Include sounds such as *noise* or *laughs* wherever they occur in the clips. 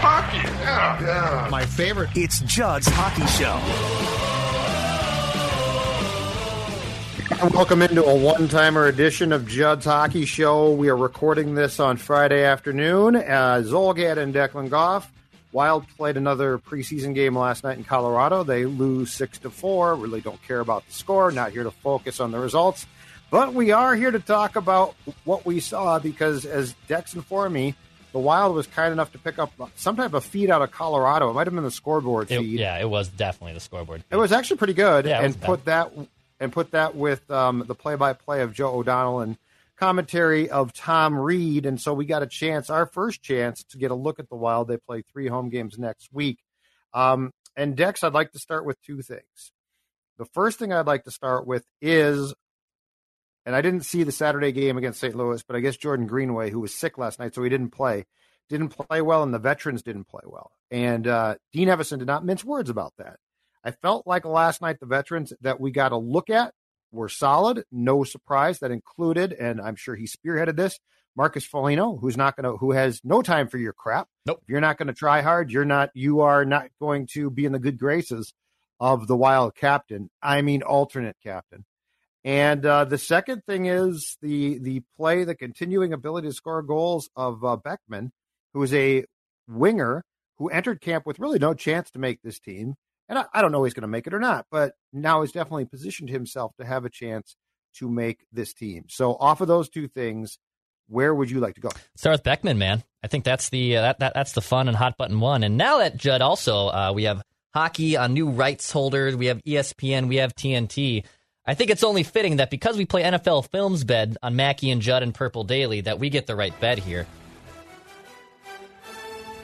Hockey, yeah, yeah. My favorite. It's Judd's Hockey Show. Welcome into a one-timer edition of Judd's Hockey Show. We are recording this on Friday afternoon. Uh, Zulgad and Declan Goff. Wild played another preseason game last night in Colorado. They lose six to four. Really don't care about the score. Not here to focus on the results, but we are here to talk about what we saw because, as Dex informed me, the Wild was kind enough to pick up some type of feed out of Colorado. It might have been the scoreboard It- feed. yeah, it was definitely the scoreboard. It was actually pretty good, Yeah, and put that and put that with um, the play-by-play of Joe O'Donnell and commentary of Tom Reid. And so we got a chance, our first chance, to get a look at the Wild. They play three home games next week. Um, and Dex, I'd like to start with two things. The first thing I'd like to start with is, and I didn't see the Saturday game against St. Louis, but I guess Jordan Greenway, who was sick last night, so he didn't play, didn't play well, and the veterans didn't play well. And uh, Dean Evason did not mince words about that. I felt like last night the veterans that we got to look at were solid. No surprise that included, and I'm sure he spearheaded this. Marcus Foligno, who's not going to, who has no time for your crap. Nope. If you're not going to try hard, you're not, you are not going to be in the good graces of the Wild captain. I mean, alternate captain. And uh, the second thing is the the play, the continuing ability to score goals of uh, Beckman, who is a winger who entered camp with really no chance to make this team. And I, I don't know if he's going to make it or not, but now he's definitely positioned himself to have a chance to make this team. So, off of those two things, where would you like to go? Start with Beckman, man. I think that's the uh, that, that that's the fun and hot button one. And now that Judd also, uh, we have hockey on new rights holders. We have ESPN. We have TNT. I think it's only fitting that because we play NFL Films bed on Mackey and Judd and Purple Daily, that we get the right bed here.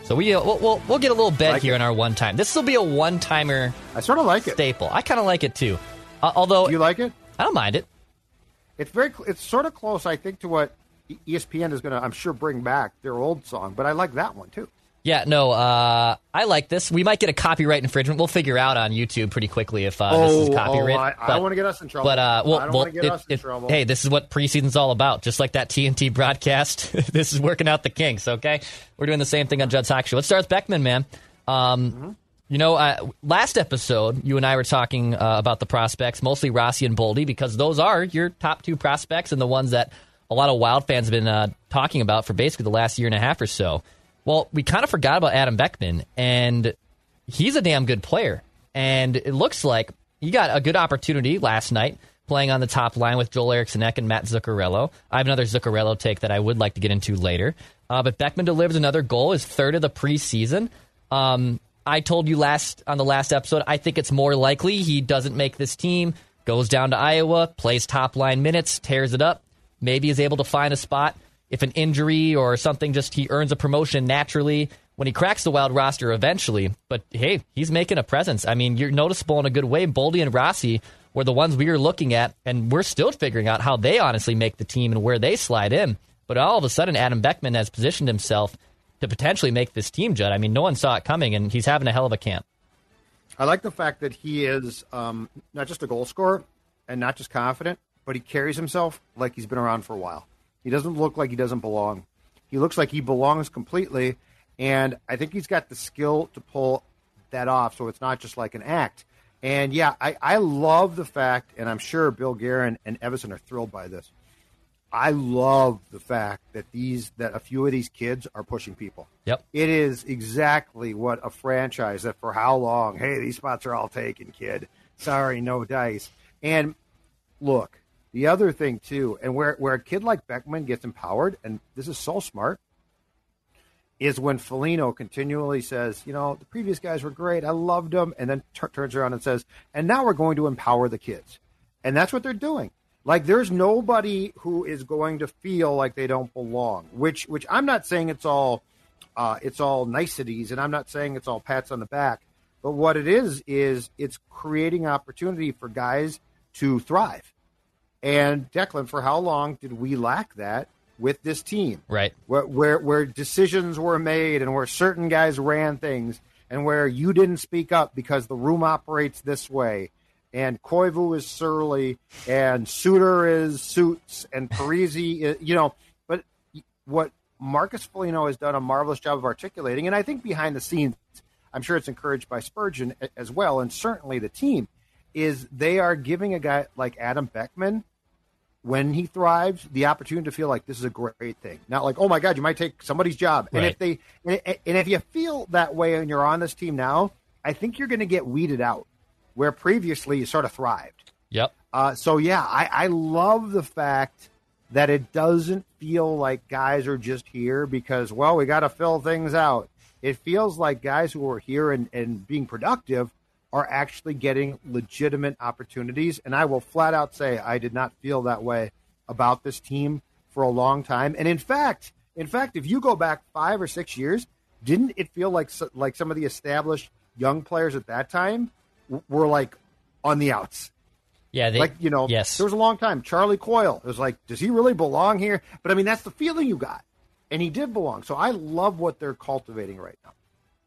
So we uh, we'll, we'll we'll get a little bed Like here it. in our one time. This will be a one timer I sort of like it. staple. I kind of like it too. Uh, although Do you like it? I don't mind it. It's very, it's sort of close, I think, to what ESPN is going to, I'm sure, bring back their old song. But I like that one too. Yeah, no, uh, I like this. We might get a copyright infringement. We'll figure out on YouTube pretty quickly if uh, this is Oh, copyright. oh, I- I don't wanna get us in trouble. But uh, well, I don't well, get it- us in it- trouble. Hey, this is what preseason's all about. Just like that TNT broadcast, *laughs* this is working out the kinks. Okay, we're doing the same thing on Judd's Talk Show. Let's start with Beckman, man. Um, Mm-hmm. You know, uh, last episode, you and I were talking uh, about the prospects, mostly Rossi and Boldy, because those are your top two prospects and the ones that a lot of Wild fans have been uh, talking about for basically the last year and a half or so. Well, we kind of forgot about Adam Beckman, and he's a damn good player. And it looks like he got a good opportunity last night playing on the top line with Joel Eriksson Ek and Matt Zuccarello. I have another Zuccarello take that I would like to get into later. Uh, but Beckman delivers another goal, his third of the preseason. Um, I told you last on the last episode, I think it's more likely he doesn't make this team, goes down to Iowa, plays top line minutes, tears it up, maybe is able to find a spot. If an injury or something, just he earns a promotion naturally when he cracks the wild roster eventually. But hey, he's making a presence. I mean, you're noticeable in a good way. Boldy and Rossi were the ones we were looking at, and we're still figuring out how they honestly make the team and where they slide in. But all of a sudden, Adam Beckman has positioned himself to potentially make this team, Judd. I mean, no one saw it coming, and he's having a hell of a camp. I like the fact that he is um, not just a goal scorer and not just confident, but he carries himself like he's been around for a while. He doesn't look like he doesn't belong. He looks like he belongs completely, and I think he's got the skill to pull that off. So it's not just like an act. And yeah, I, I love the fact, and I'm sure Bill Guerin and Evason are thrilled by this. I love the fact that these that a few of these kids are pushing people. Yep. It is exactly what a franchise that for how long? Hey, these spots are all taken, kid. Sorry, no dice. And look, the other thing too, and where where a kid like Beckman gets empowered, and this is so smart, is when Foligno continually says, you know, the previous guys were great, I loved them, and then t- turns around and says, and now we're going to empower the kids, and that's what they're doing. Like there's nobody who is going to feel like they don't belong. Which which I'm not saying it's all uh, it's all niceties, and I'm not saying it's all pats on the back. But what it is is it's creating opportunity for guys to thrive. And Declan, for how long did we lack that with this team? Right. Where where, where decisions were made and where certain guys ran things and where you didn't speak up because the room operates this way and Koivu is surly, and Suter is suits, and Parise, *laughs* is, you know. But what Marcus Foligno has done a marvelous job of articulating, and I think behind the scenes, I'm sure it's encouraged by Spurgeon as well, and certainly the team, is they are giving a guy like Adam Beckman, when he thrives, the opportunity to feel like this is a great thing. Not like, oh my God, you might take somebody's job. Right. And if they, and if you feel that way and you're on this team now, I think you're going to get weeded out where previously you sort of thrived. Yep. Uh, so yeah, I, I love the fact that it doesn't feel like guys are just here because well we got to fill things out. It feels like guys who are here and, and being productive are actually getting legitimate opportunities. And I will flat out say I did not feel that way about this team for a long time. And in fact, in fact, if you go back five or six years, didn't it feel like like some of the established young players at that time were like on the outs. Yeah, they, like you know, yes. there was a long time. Charlie Coyle it was like, does he really belong here? But I mean, that's the feeling you got, and he did belong. So I love what they're cultivating right now.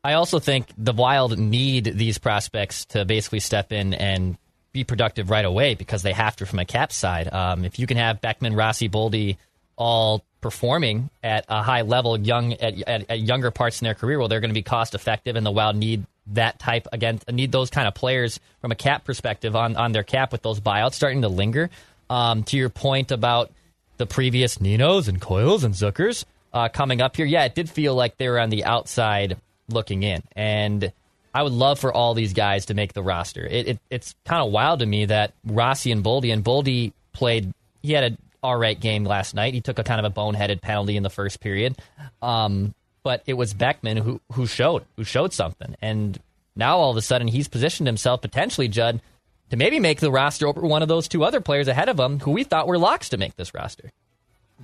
I also think the Wild need these prospects to basically step in and be productive right away because they have to from a cap side. Um, if you can have Beckman, Rossi, Boldy all performing at a high level, young at, at, at younger parts in their career, well, they're going to be cost effective, and the Wild need that type again need those kind of players from a cap perspective on on their cap with those buyouts starting to linger. Um, to your point about the previous Ninos and Coyles and Zuckers uh, coming up here, yeah, it did feel like they were on the outside looking in, and I would love for all these guys to make the roster. It, it, it's kind of wild to me that Rossi and Boldy and Boldy played. He had an all right game last night. He took a kind of a boneheaded penalty in the first period. Um, but it was Beckman who who showed who showed something, and now all of a sudden he's positioned himself potentially, Judd, to maybe make the roster over one of those two other players ahead of him, who we thought were locks to make this roster.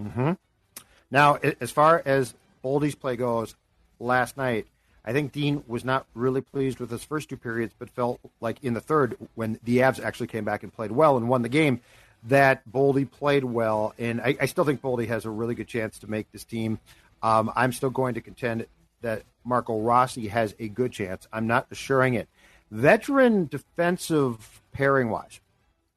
Mm-hmm. Now, as far as Boldy's play goes, last night I think Dean was not really pleased with his first two periods, but felt like in the third, when the Avs actually came back and played well and won the game, that Boldy played well. And I, I still think Boldy has a really good chance to make this team. Um, I'm still going to contend that Marco Rossi has a good chance. I'm not assuring it. Veteran defensive pairing wise,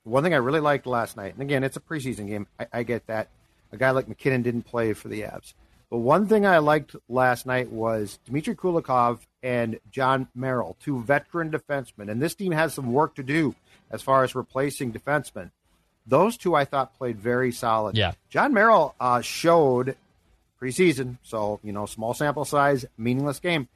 one thing I really liked last night, and again, it's a preseason game. I, I get that. A guy like MacKinnon didn't play for the Avs. But one thing I liked last night was Dmitry Kulikov and Jon Merrill, two veteran defensemen. And this team has some work to do as far as replacing defensemen. Those two I thought played very solid. Yeah. Jon Merrill uh, showed preseason, so you know, small sample size, meaningless game.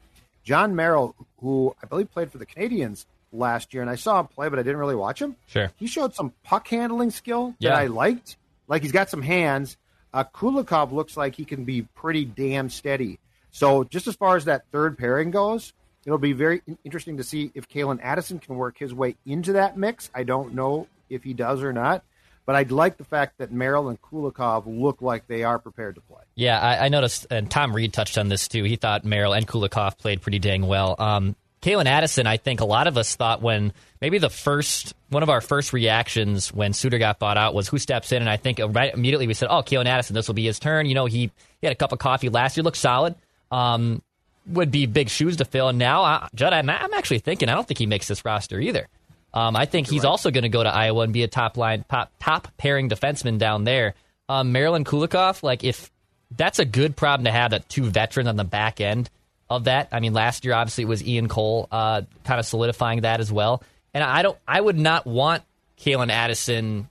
Jon Merrill, who I believe played for the Canadiens last year, and I saw him play, but I didn't really watch him. Sure, he showed some puck handling skill yeah. that I liked. Like he's got some hands. Uh, Kulikov looks like he can be pretty damn steady. So just as far as that third pairing goes, it'll be very interesting to see if Calen Addison can work his way into that mix. I don't know if he does or not. But I'd like the fact that Merrill and Kulikov look like they are prepared to play. Yeah, I, I noticed, and Tom Reid touched on this too. He thought Merrill and Kulikov played pretty dang well. Um, Calen Addison, I think a lot of us thought when maybe the first one of our first reactions when Suter got bought out was who steps in, and I think right immediately we said, "Oh, Calen Addison, this will be his turn." You know, he, he had a cup of coffee last year, looked solid. Um, would be big shoes to fill, and now, uh, Judd, I'm, I'm actually thinking I don't think he makes this roster either. Um, I think he's right. also going to go to Iowa and be a top line, top, top pairing defenseman down there. Um, Merrill and Kulikov, like if that's a good problem to have, that two veterans on the back end of that. I mean, last year obviously it was Ian Cole, uh, kind of solidifying that as well. And I don't, I would not want Calen Addison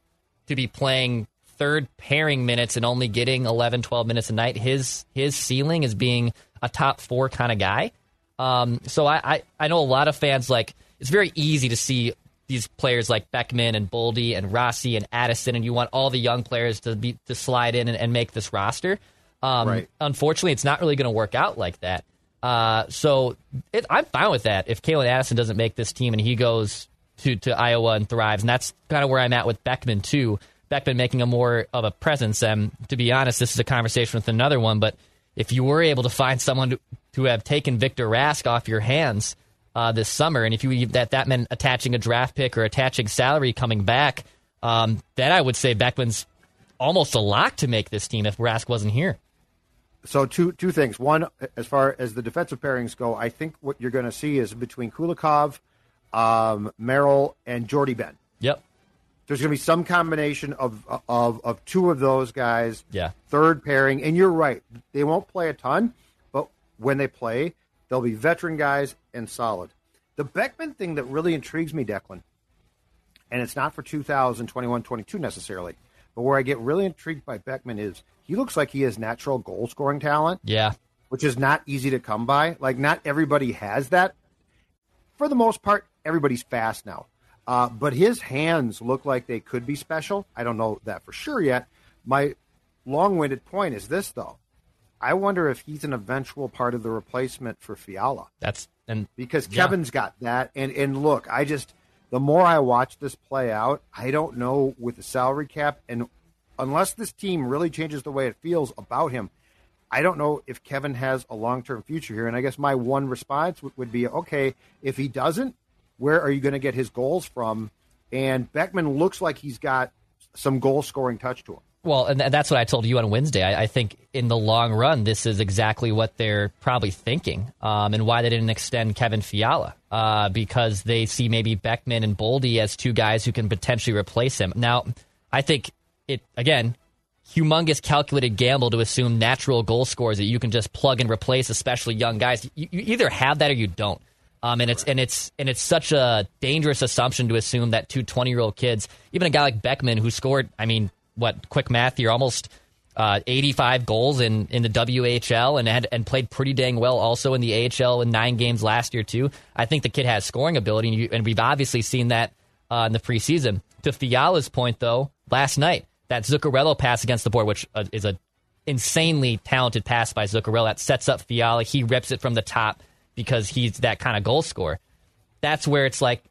to be playing third pairing minutes and only getting 11, 12 minutes a night. His his ceiling is being a top four kind of guy. Um, so I, I, I know a lot of fans like it's very easy to see these players like Beckman and Boldy and Rossi and Addison, and you want all the young players to be to slide in and, and make this roster. Um, Right. Unfortunately, it's not really going to work out like that. Uh, so it, I'm fine with that. If Calen Addison doesn't make this team and he goes to, to Iowa and thrives, and that's kind of where I'm at with Beckman too. Beckman making a more of a presence. And to be honest, this is a conversation with another one. But if you were able to find someone to, to have taken Victor Rask off your hands uh, this summer, and if you that that meant attaching a draft pick or attaching salary coming back, um, then I would say Beckman's almost a lock to make this team if Rask wasn't here. So two two things. One, as far as the defensive pairings go, I think what you're going to see is between Kulikov, um, Merrill, and Jordie Benn. Yep. There's going to be some combination of of of two of those guys. Yeah. Third pairing, and you're right. They won't play a ton, but when they play, they'll be veteran guys and solid. The Beckman thing that really intrigues me, Declan, and it's not for 2021-22 necessarily, but where I get really intrigued by Beckman is he looks like he has natural goal scoring talent Yeah. which is not easy to come by. Like, not everybody has that. For the most part, everybody's fast now. Uh, but his hands look like they could be special. I don't know that for sure yet. My long winded point is this, though. I wonder if he's an eventual part of the replacement for Fiala That's and because Yeah. Kevin's got that. And and look, I just the more I watch this play out, I don't know with the salary cap and unless this team really changes the way it feels about him, I don't know if Kevin has a long term future here. And I guess my one response would, be, okay, if he doesn't, where are you going to get his goals from? And Beckman looks like he's got some goal scoring touch to him. Well, and that's what I told you on Wednesday. I, I think in the long run, this is exactly what they're probably thinking, um, and why they didn't extend Kevin Fiala uh, because they see maybe Beckman and Boldy as two guys who can potentially replace him. Now, I think it again, humongous calculated gamble to assume natural goal scores that you can just plug and replace, especially young guys. You, you either have that or you don't. Um, and it's and it's and it's such a dangerous assumption to assume that two 20 year old kids, even a guy like Beckman who scored, I mean, what quick math here, almost uh, 85 goals in, in the WHL and had and played pretty dang well also in the AHL in nine games last year too. I think the kid has scoring ability, and, you, and we've obviously seen that uh, in the preseason. To Fiala's point, though, last night that Zuccarello pass against the board, which uh, is an insanely talented pass by Zuccarello that sets up Fiala. He rips it from the top because he's that kind of goal scorer. That's where it's like,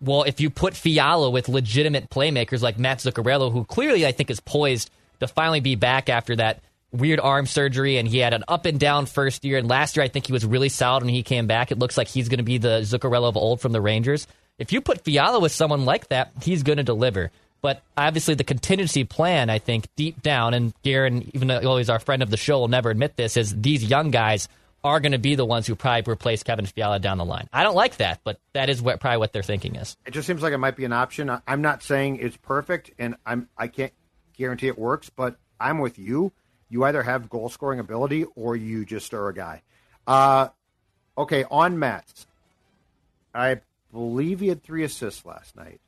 well, if you put Fiala with legitimate playmakers like Matt Zuccarello, who clearly I think is poised to finally be back after that weird arm surgery, and he had an up and down first year. And last year, I think he was really solid when he came back. It looks like he's going to be the Zuccarello of old from the Rangers. If you put Fiala with someone like that, he's going to deliver. But obviously, the contingency plan, I think, deep down, and Guerin, even though he's our friend of the show, will never admit this, is these young guys are going to be the ones who probably replace Kevin Fiala down the line. I don't like that, but that is what probably what they're thinking is. It just seems like it might be an option. I'm not saying it's perfect, and I'm I can't guarantee it works, but I'm with you. You either have goal scoring ability or you just are a guy. Uh, okay, on Matt's, I believe he had three assists last night.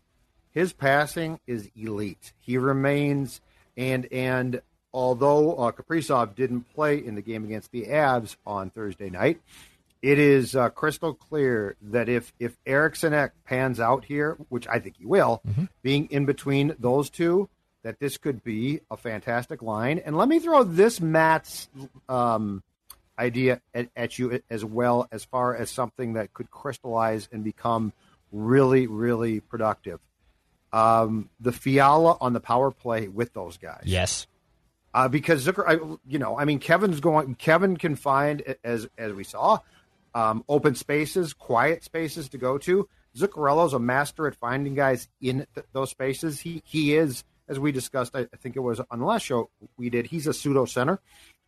His passing is elite. He remains and and although uh, Kaprizov didn't play in the game against the Avs on Thursday night, it is uh, crystal clear that if if Eriksson pans out here, which I think he will, being in between those two, that this could be a fantastic line. And let me throw this Matt's um, idea at, at you as well, as far as something that could crystallize and become really, really productive. Um, the Fiala on the power play with those guys Yes. uh, because Zucker, I, you know, I mean, Kevin's going. Kevin can find as as we saw, um, open spaces, quiet spaces to go to. Zuccarello's a master at finding guys in th- those spaces. He he is, as we discussed. I, I think it was on the last show we did. He's a pseudo center.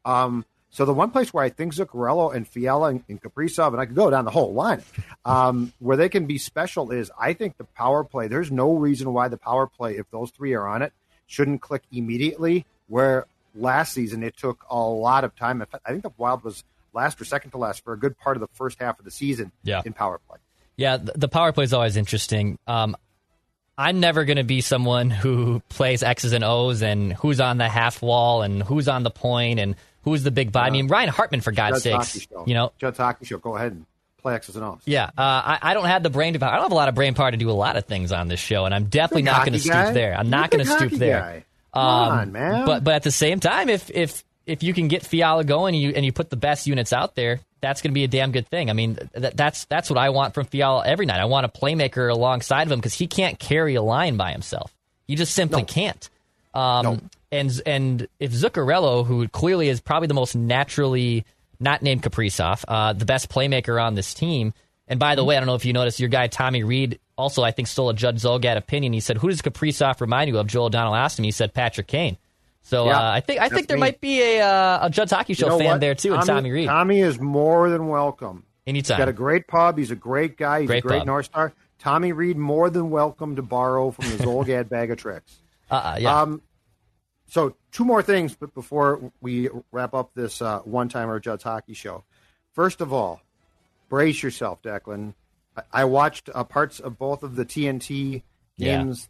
Um, so the one place where I think Zuccarello and Fiala and, and Kaprizov, and I could go down the whole line, um, where they can be special is I think the power play. There's no reason why the power play, if those three are on it, shouldn't click immediately. Where last season it took a lot of time. In fact, I think the Wild was last or second to last for a good part of the first half of the season Yeah. in power play. Yeah, the power play is always interesting. Um, I'm never going to be someone who plays X's and O's and who's on the half wall and who's on the point and who's the big body. I mean, Ryan Hartman, for God's sakes, you know. Judd's Hockey Show. Go ahead and play X's and O's. Yeah, uh, I, I don't have the brain. To, I don't have a lot of brain power to do a lot of things on this show, and I'm definitely not going to stoop there. I'm You're not going to stoop there. Come on, man. But but at the same time, if if if you can get Fiala going and you and you put the best units out there, that's going to be a damn good thing. I mean, th- that's that's what I want from Fiala every night. I want a playmaker alongside of him because he can't carry a line by himself. He just simply can't. Um, No. And and if Zuccarello, who clearly is probably the most naturally not named Kaprizov, uh, the best playmaker on this team. And by the way, I don't know if you noticed, your guy Tommy Reid also I think stole a Judd Zulgad opinion. He said, "Who does Kaprizov remind you of?" Joel O'Donnell asked him. He said, "Patrick Kane." So Yeah, uh, I think I think there me. might be a uh, a Judd's Hockey Show You know fan what? there too, and Tommy Reid. Tommy is more than welcome. Anytime. He's got a great pub. He's a great guy. He's Great a great pub. North Star. Tommy Reid more than welcome to borrow from the Zulgad *laughs* bag of tricks. Uh-uh, yeah. Um, so two more things, but before we wrap up this uh, one-timer Judd's Hockey Show, first of all, brace yourself, Declan. I, I watched uh, parts of both of the TNT Yeah. games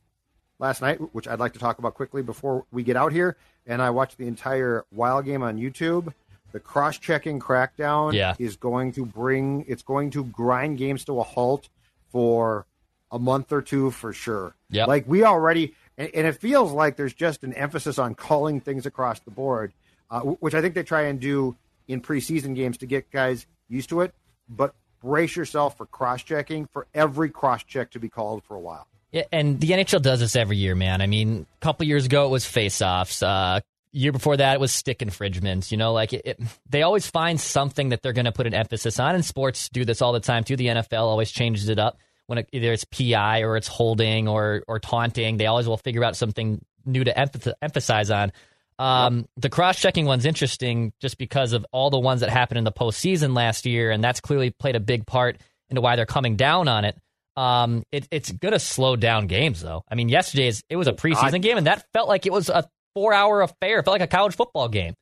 last night, which I'd like to talk about quickly before we get out here. And I watched the entire Wild game on YouTube. The cross-checking crackdown Yeah. is going to bring it's going to grind games to a halt for a month or two for sure. Yep. Like we already, and, and it feels like there's just an emphasis on calling things across the board, uh, which I think they try and do in preseason games to get guys used to it. But brace yourself for cross-checking for every cross-check to be called for a while. Yeah, and the NHL does this every year, man. I mean, a couple years ago it was face-offs. Uh, year before that it was stick infringements. You know, like it, it, they always find something that they're going to put an emphasis on. And sports do this all the time too. The NFL always changes it up when it, either it's PI or it's holding or or taunting. They always will figure out something new to emph- emphasize on. Um, The cross-checking one's interesting just because of all the ones that happened in the postseason last year, and that's clearly played a big part into why they're coming down on it. Um, it, it's going to slow down games, though. I mean, yesterday's it was a preseason I- game, and that felt like it was a four-hour affair. It felt like a college football game.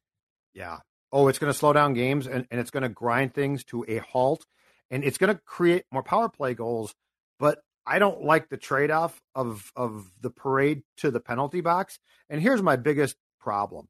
Yeah. Oh, it's going to slow down games and, and it's going to grind things to a halt and it's going to create more power play goals. I don't like the trade off of, of the parade to the penalty box. And here's my biggest problem.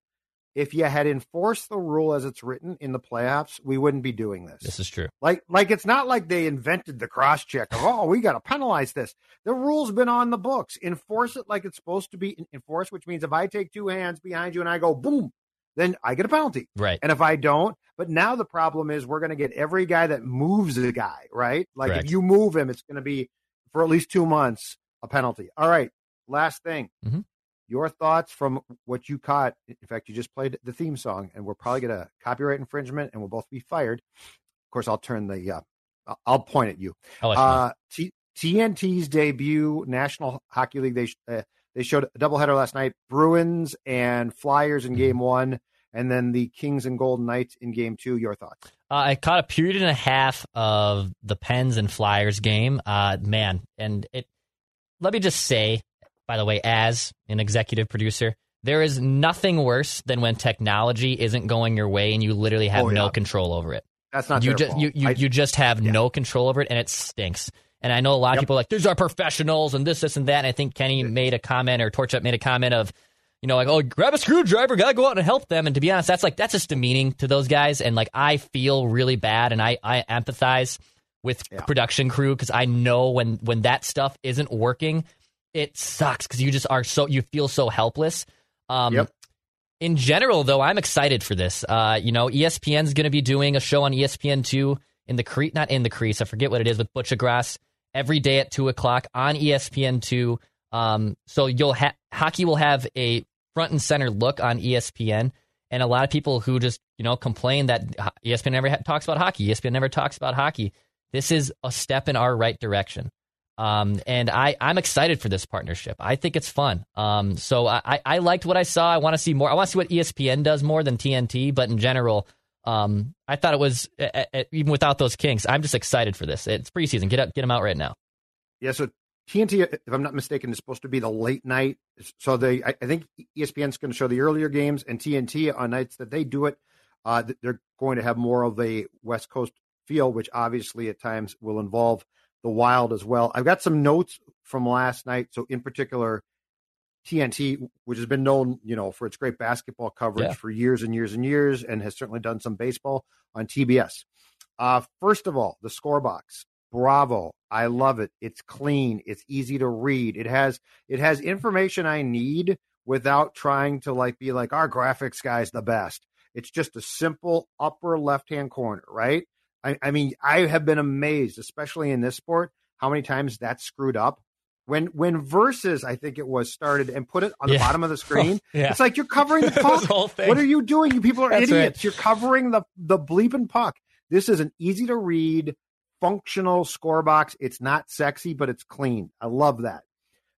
If you had enforced the rule as it's written in the playoffs, we wouldn't be doing this. This is true. Like, like it's not like they invented the cross check of oh, we got to penalize this. The rule's been on the books. Enforce it like it's supposed to be enforced, which means if I take two hands behind you and I go boom, then I get a penalty. Right. And if I don't, but now the problem is we're going to get every guy that moves a guy, right? Like Correct. if you move him, it's going to be for at least two months a penalty. All right. Last thing. Mhm. Your thoughts from what you caught. In fact, you just played the theme song, and we're probably going to copyright infringement, and we'll both be fired. Of course, I'll turn the. Uh, I'll- point at you. I'll let you know. Uh, T- TNT's debut National Hockey League. They sh- uh, they showed a doubleheader last night. Bruins and Flyers in Game One, and then the Kings and Golden Knights in Game Two. Your thoughts? Uh, I caught a period and a half of the Pens and Flyers game. Uh, man, and it. Let me just say, by the way, as an executive producer, there is nothing worse than when technology isn't going your way and you literally have Oh, no control over it. That's not you just fault. you you, I- you just have no control over it, and it stinks. And I know a lot of Yep. people are like these are professionals and this this and that. And I think Kenny made a comment or Torch Up made a comment of, you know, like oh grab a screwdriver, gotta go out and help them. And to be honest, that's like that's just demeaning to those guys. And like I feel really bad, and I I empathize with Yeah. production crew because I know when when that stuff isn't working, it sucks because you just are so you feel so helpless. Um, Yep. in general, though, I'm excited for this. Uh, you know, ESPN's going to be doing a show on ESPN two in the cre not in the crease. I forget what it is with Butcher Grass every day at two o'clock on ESPN two. Um, so you'll ha- hockey will have a front and center look on ESPN, and a lot of people who just you know complain that ESPN never ha- talks about hockey. ESPN never talks about hockey. This is a step in our right direction. Um, and I, I'm excited for this partnership. I think it's fun. Um, so I, I- liked what I saw. I want to see more. I want to see what ESPN does more than TNT. But in general, um, I thought it was uh, uh, even without those kinks. I'm just excited for this. It's preseason. Get out, get them out right now. Yeah, so TNT, if I'm not mistaken, is supposed to be the late night. So they, I, I think ESPN's going to show the earlier games, and TNT on nights that they do it, uh, they're going to have more of a West Coast feel, which obviously at times will involve the Wild as well. I've got some notes from last night. So in particular, TNT, which has been known, you know, for its great basketball coverage Yeah. for years and years and years, and has certainly done some baseball on TBS. Uh, first of all, the score box. Bravo. I love it. It's clean. It's easy to read. It has it has information I need without trying to like be like our graphics guy's the best. It's just a simple upper left hand corner, right? I, I mean, I have been amazed, especially in this sport, how many times that's screwed up. When when versus, I think it was started and put it on the bottom of the *laughs* oh, screen. Yeah. It's like you're *laughs* covering the puck. whole thing. What are you doing? You people are That's right. idiots. You're covering the the bleeping puck. This is an easy to read, functional score box. It's not sexy, but it's clean. I love that.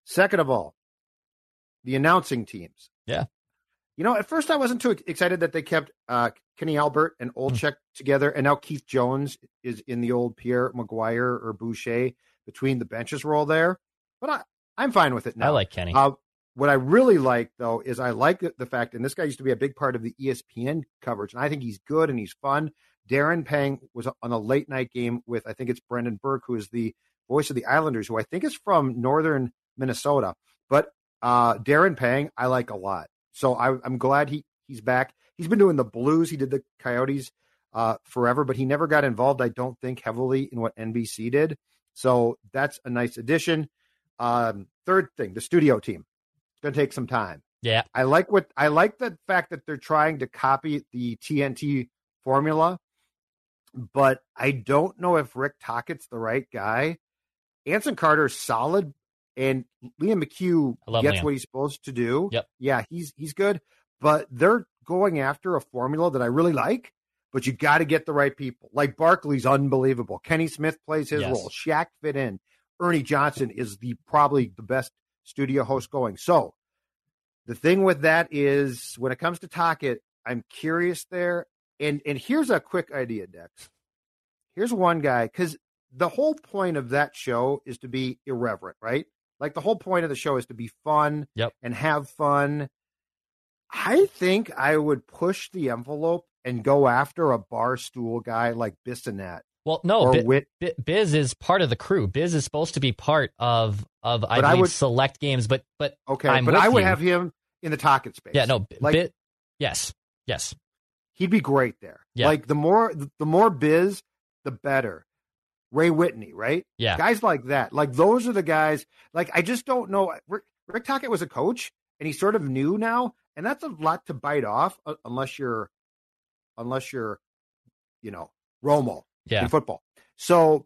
Second of all, the announcing teams. Yeah. You know, at first I wasn't too excited that they kept uh, Kenny Albert and Hmm. Olczyk together, and now Keith Jones is in the old Pierre McGuire or Boucher between the benches role there. But I, I'm fine with it now. I like Kenny. Uh, what I really like, though, is I like the, fact, and this guy used to be a big part of the ESPN coverage, and I think he's good and he's fun. Darren Pang was on a late night game with, I think it's Brendan Burke, who is the voice of the Islanders, who I think is from northern Minnesota. But uh, Darren Pang, I like a lot. So I, I'm glad he, he's back. He's been doing the Blues. He did the Coyotes uh, forever, but he never got involved, I don't think, heavily in what NBC did. So that's a nice addition. Um, third thing, the studio team. It's going to take some time. yeah. I like what I like the fact that they're trying to copy the TNT formula, but I don't know if Rick Tocchet's the right guy. Anson Carter's solid, and Liam McHugh gets Liam. what he's supposed to do. Yep. Yeah, he's he's good, but they're going after a formula that I really like. But you got to get the right people. Like Barkley's unbelievable. Kenny Smith plays his Yes. role. Shaq fit in. Ernie Johnson is the probably the best studio host going. So the thing with that is when it comes to Tocchet, I'm curious there. And and here's a quick idea, Dex. Here's one guy because the whole point of that show is to be irreverent, right? Like the whole point of the show is to be fun Yep. and have fun. I think I would push the envelope and go after a bar stool guy like Bissonnette Well, no, Bi- Wit. Bi- Biz is part of the crew. Biz is supposed to be part of of I I would- select games, but but Okay, I'm but I would you. have him in the talking space. yeah, no, like Bi- yes, yes, he'd be great there. Yeah. Like the more the more biz, the better. Ray Whitney, right? yeah, Guys like that. Like those are the guys. Like I just don't know. Rick, Rick Tocchet was a coach, and he's sort of new now, and that's a lot to bite off uh, unless you're, unless you're, you know, Romo yeah, in football. So,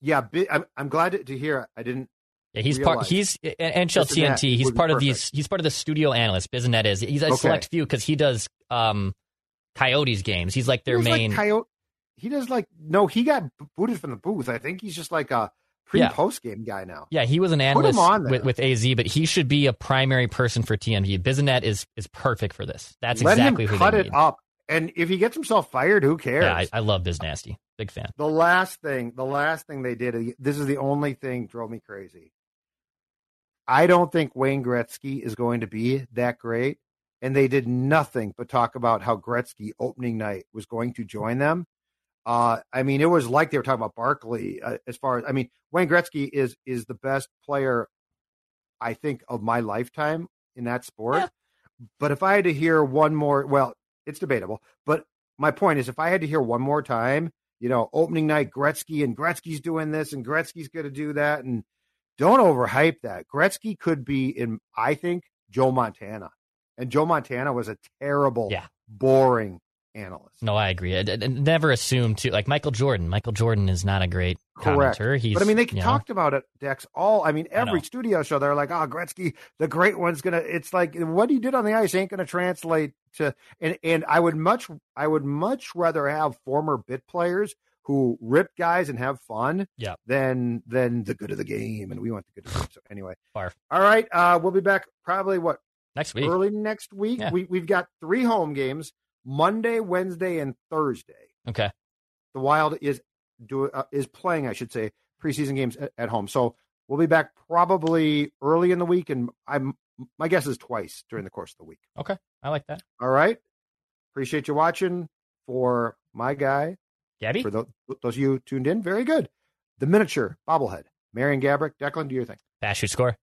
yeah, bi- I'm, I'm glad to, to hear. I didn't. yeah. He's part. He's and NHL TNT. He's part of these. He's part of the studio analyst. Bissonnette is. He's a Okay. select few because he does um Coyotes games. He's like their he main. Like coyote, he does like no. He got booted from the booth. I think he's just like a pre Yeah. post game guy now. yeah, he was an analyst with, with AZ, but he should be a primary person for TNT. Bissonnette is is perfect for this. That's Let exactly him who cut it need. up. And if he gets himself fired, who cares? Yeah, I, I love Biz Nasty. Big fan. the last thing, the last thing they did, uh, this is the only thing drove me crazy. I don't think Wayne Gretzky is going to be that great. And they did nothing but talk about how Gretzky opening night was going to join them. Uh, I mean, it was like they were talking about Barkley uh, as far as, I mean, Wayne Gretzky is, is the best player, I think, of my lifetime in that sport. Yeah. But if I had to hear one more, well, it's debatable. But my point is, if I had to hear one more time, you know, opening night Gretzky and Gretzky's doing this and Gretzky's going to do that, and don't overhype that. Gretzky could be in, I think, Joe Montana, and Joe Montana was a terrible, Yeah. boring analyst. No, I agree. I, I- I never assume to like Michael Jordan. Michael Jordan is not a great Correct. commenter. He's, but I mean, they you know, talked about it, Dex. All I mean, I every studio show, they're like, "Oh, Gretzky, the great one's gonna." It's like what he did on the ice ain't gonna translate to. And and I would much, I would much rather have former bit players who rip guys and have fun, Yeah. than than the good of the game. And we want the good of the game. So anyway, Barf. all right, uh, we'll be back probably what next week. early next week. Yeah. We we've got three home games: Monday, Wednesday, and Thursday Okay. the Wild is do uh, is playing, I should say, preseason games at, at home. So we'll be back probably early in the week, and I'm my guess is twice during the course of the week. Okay. I like that. All right, appreciate you watching. For my guy, Gabby? for those, those of you tuned in, very good. the miniature bobblehead. Marion Gabrick, Declan, do your thing. Pass your score.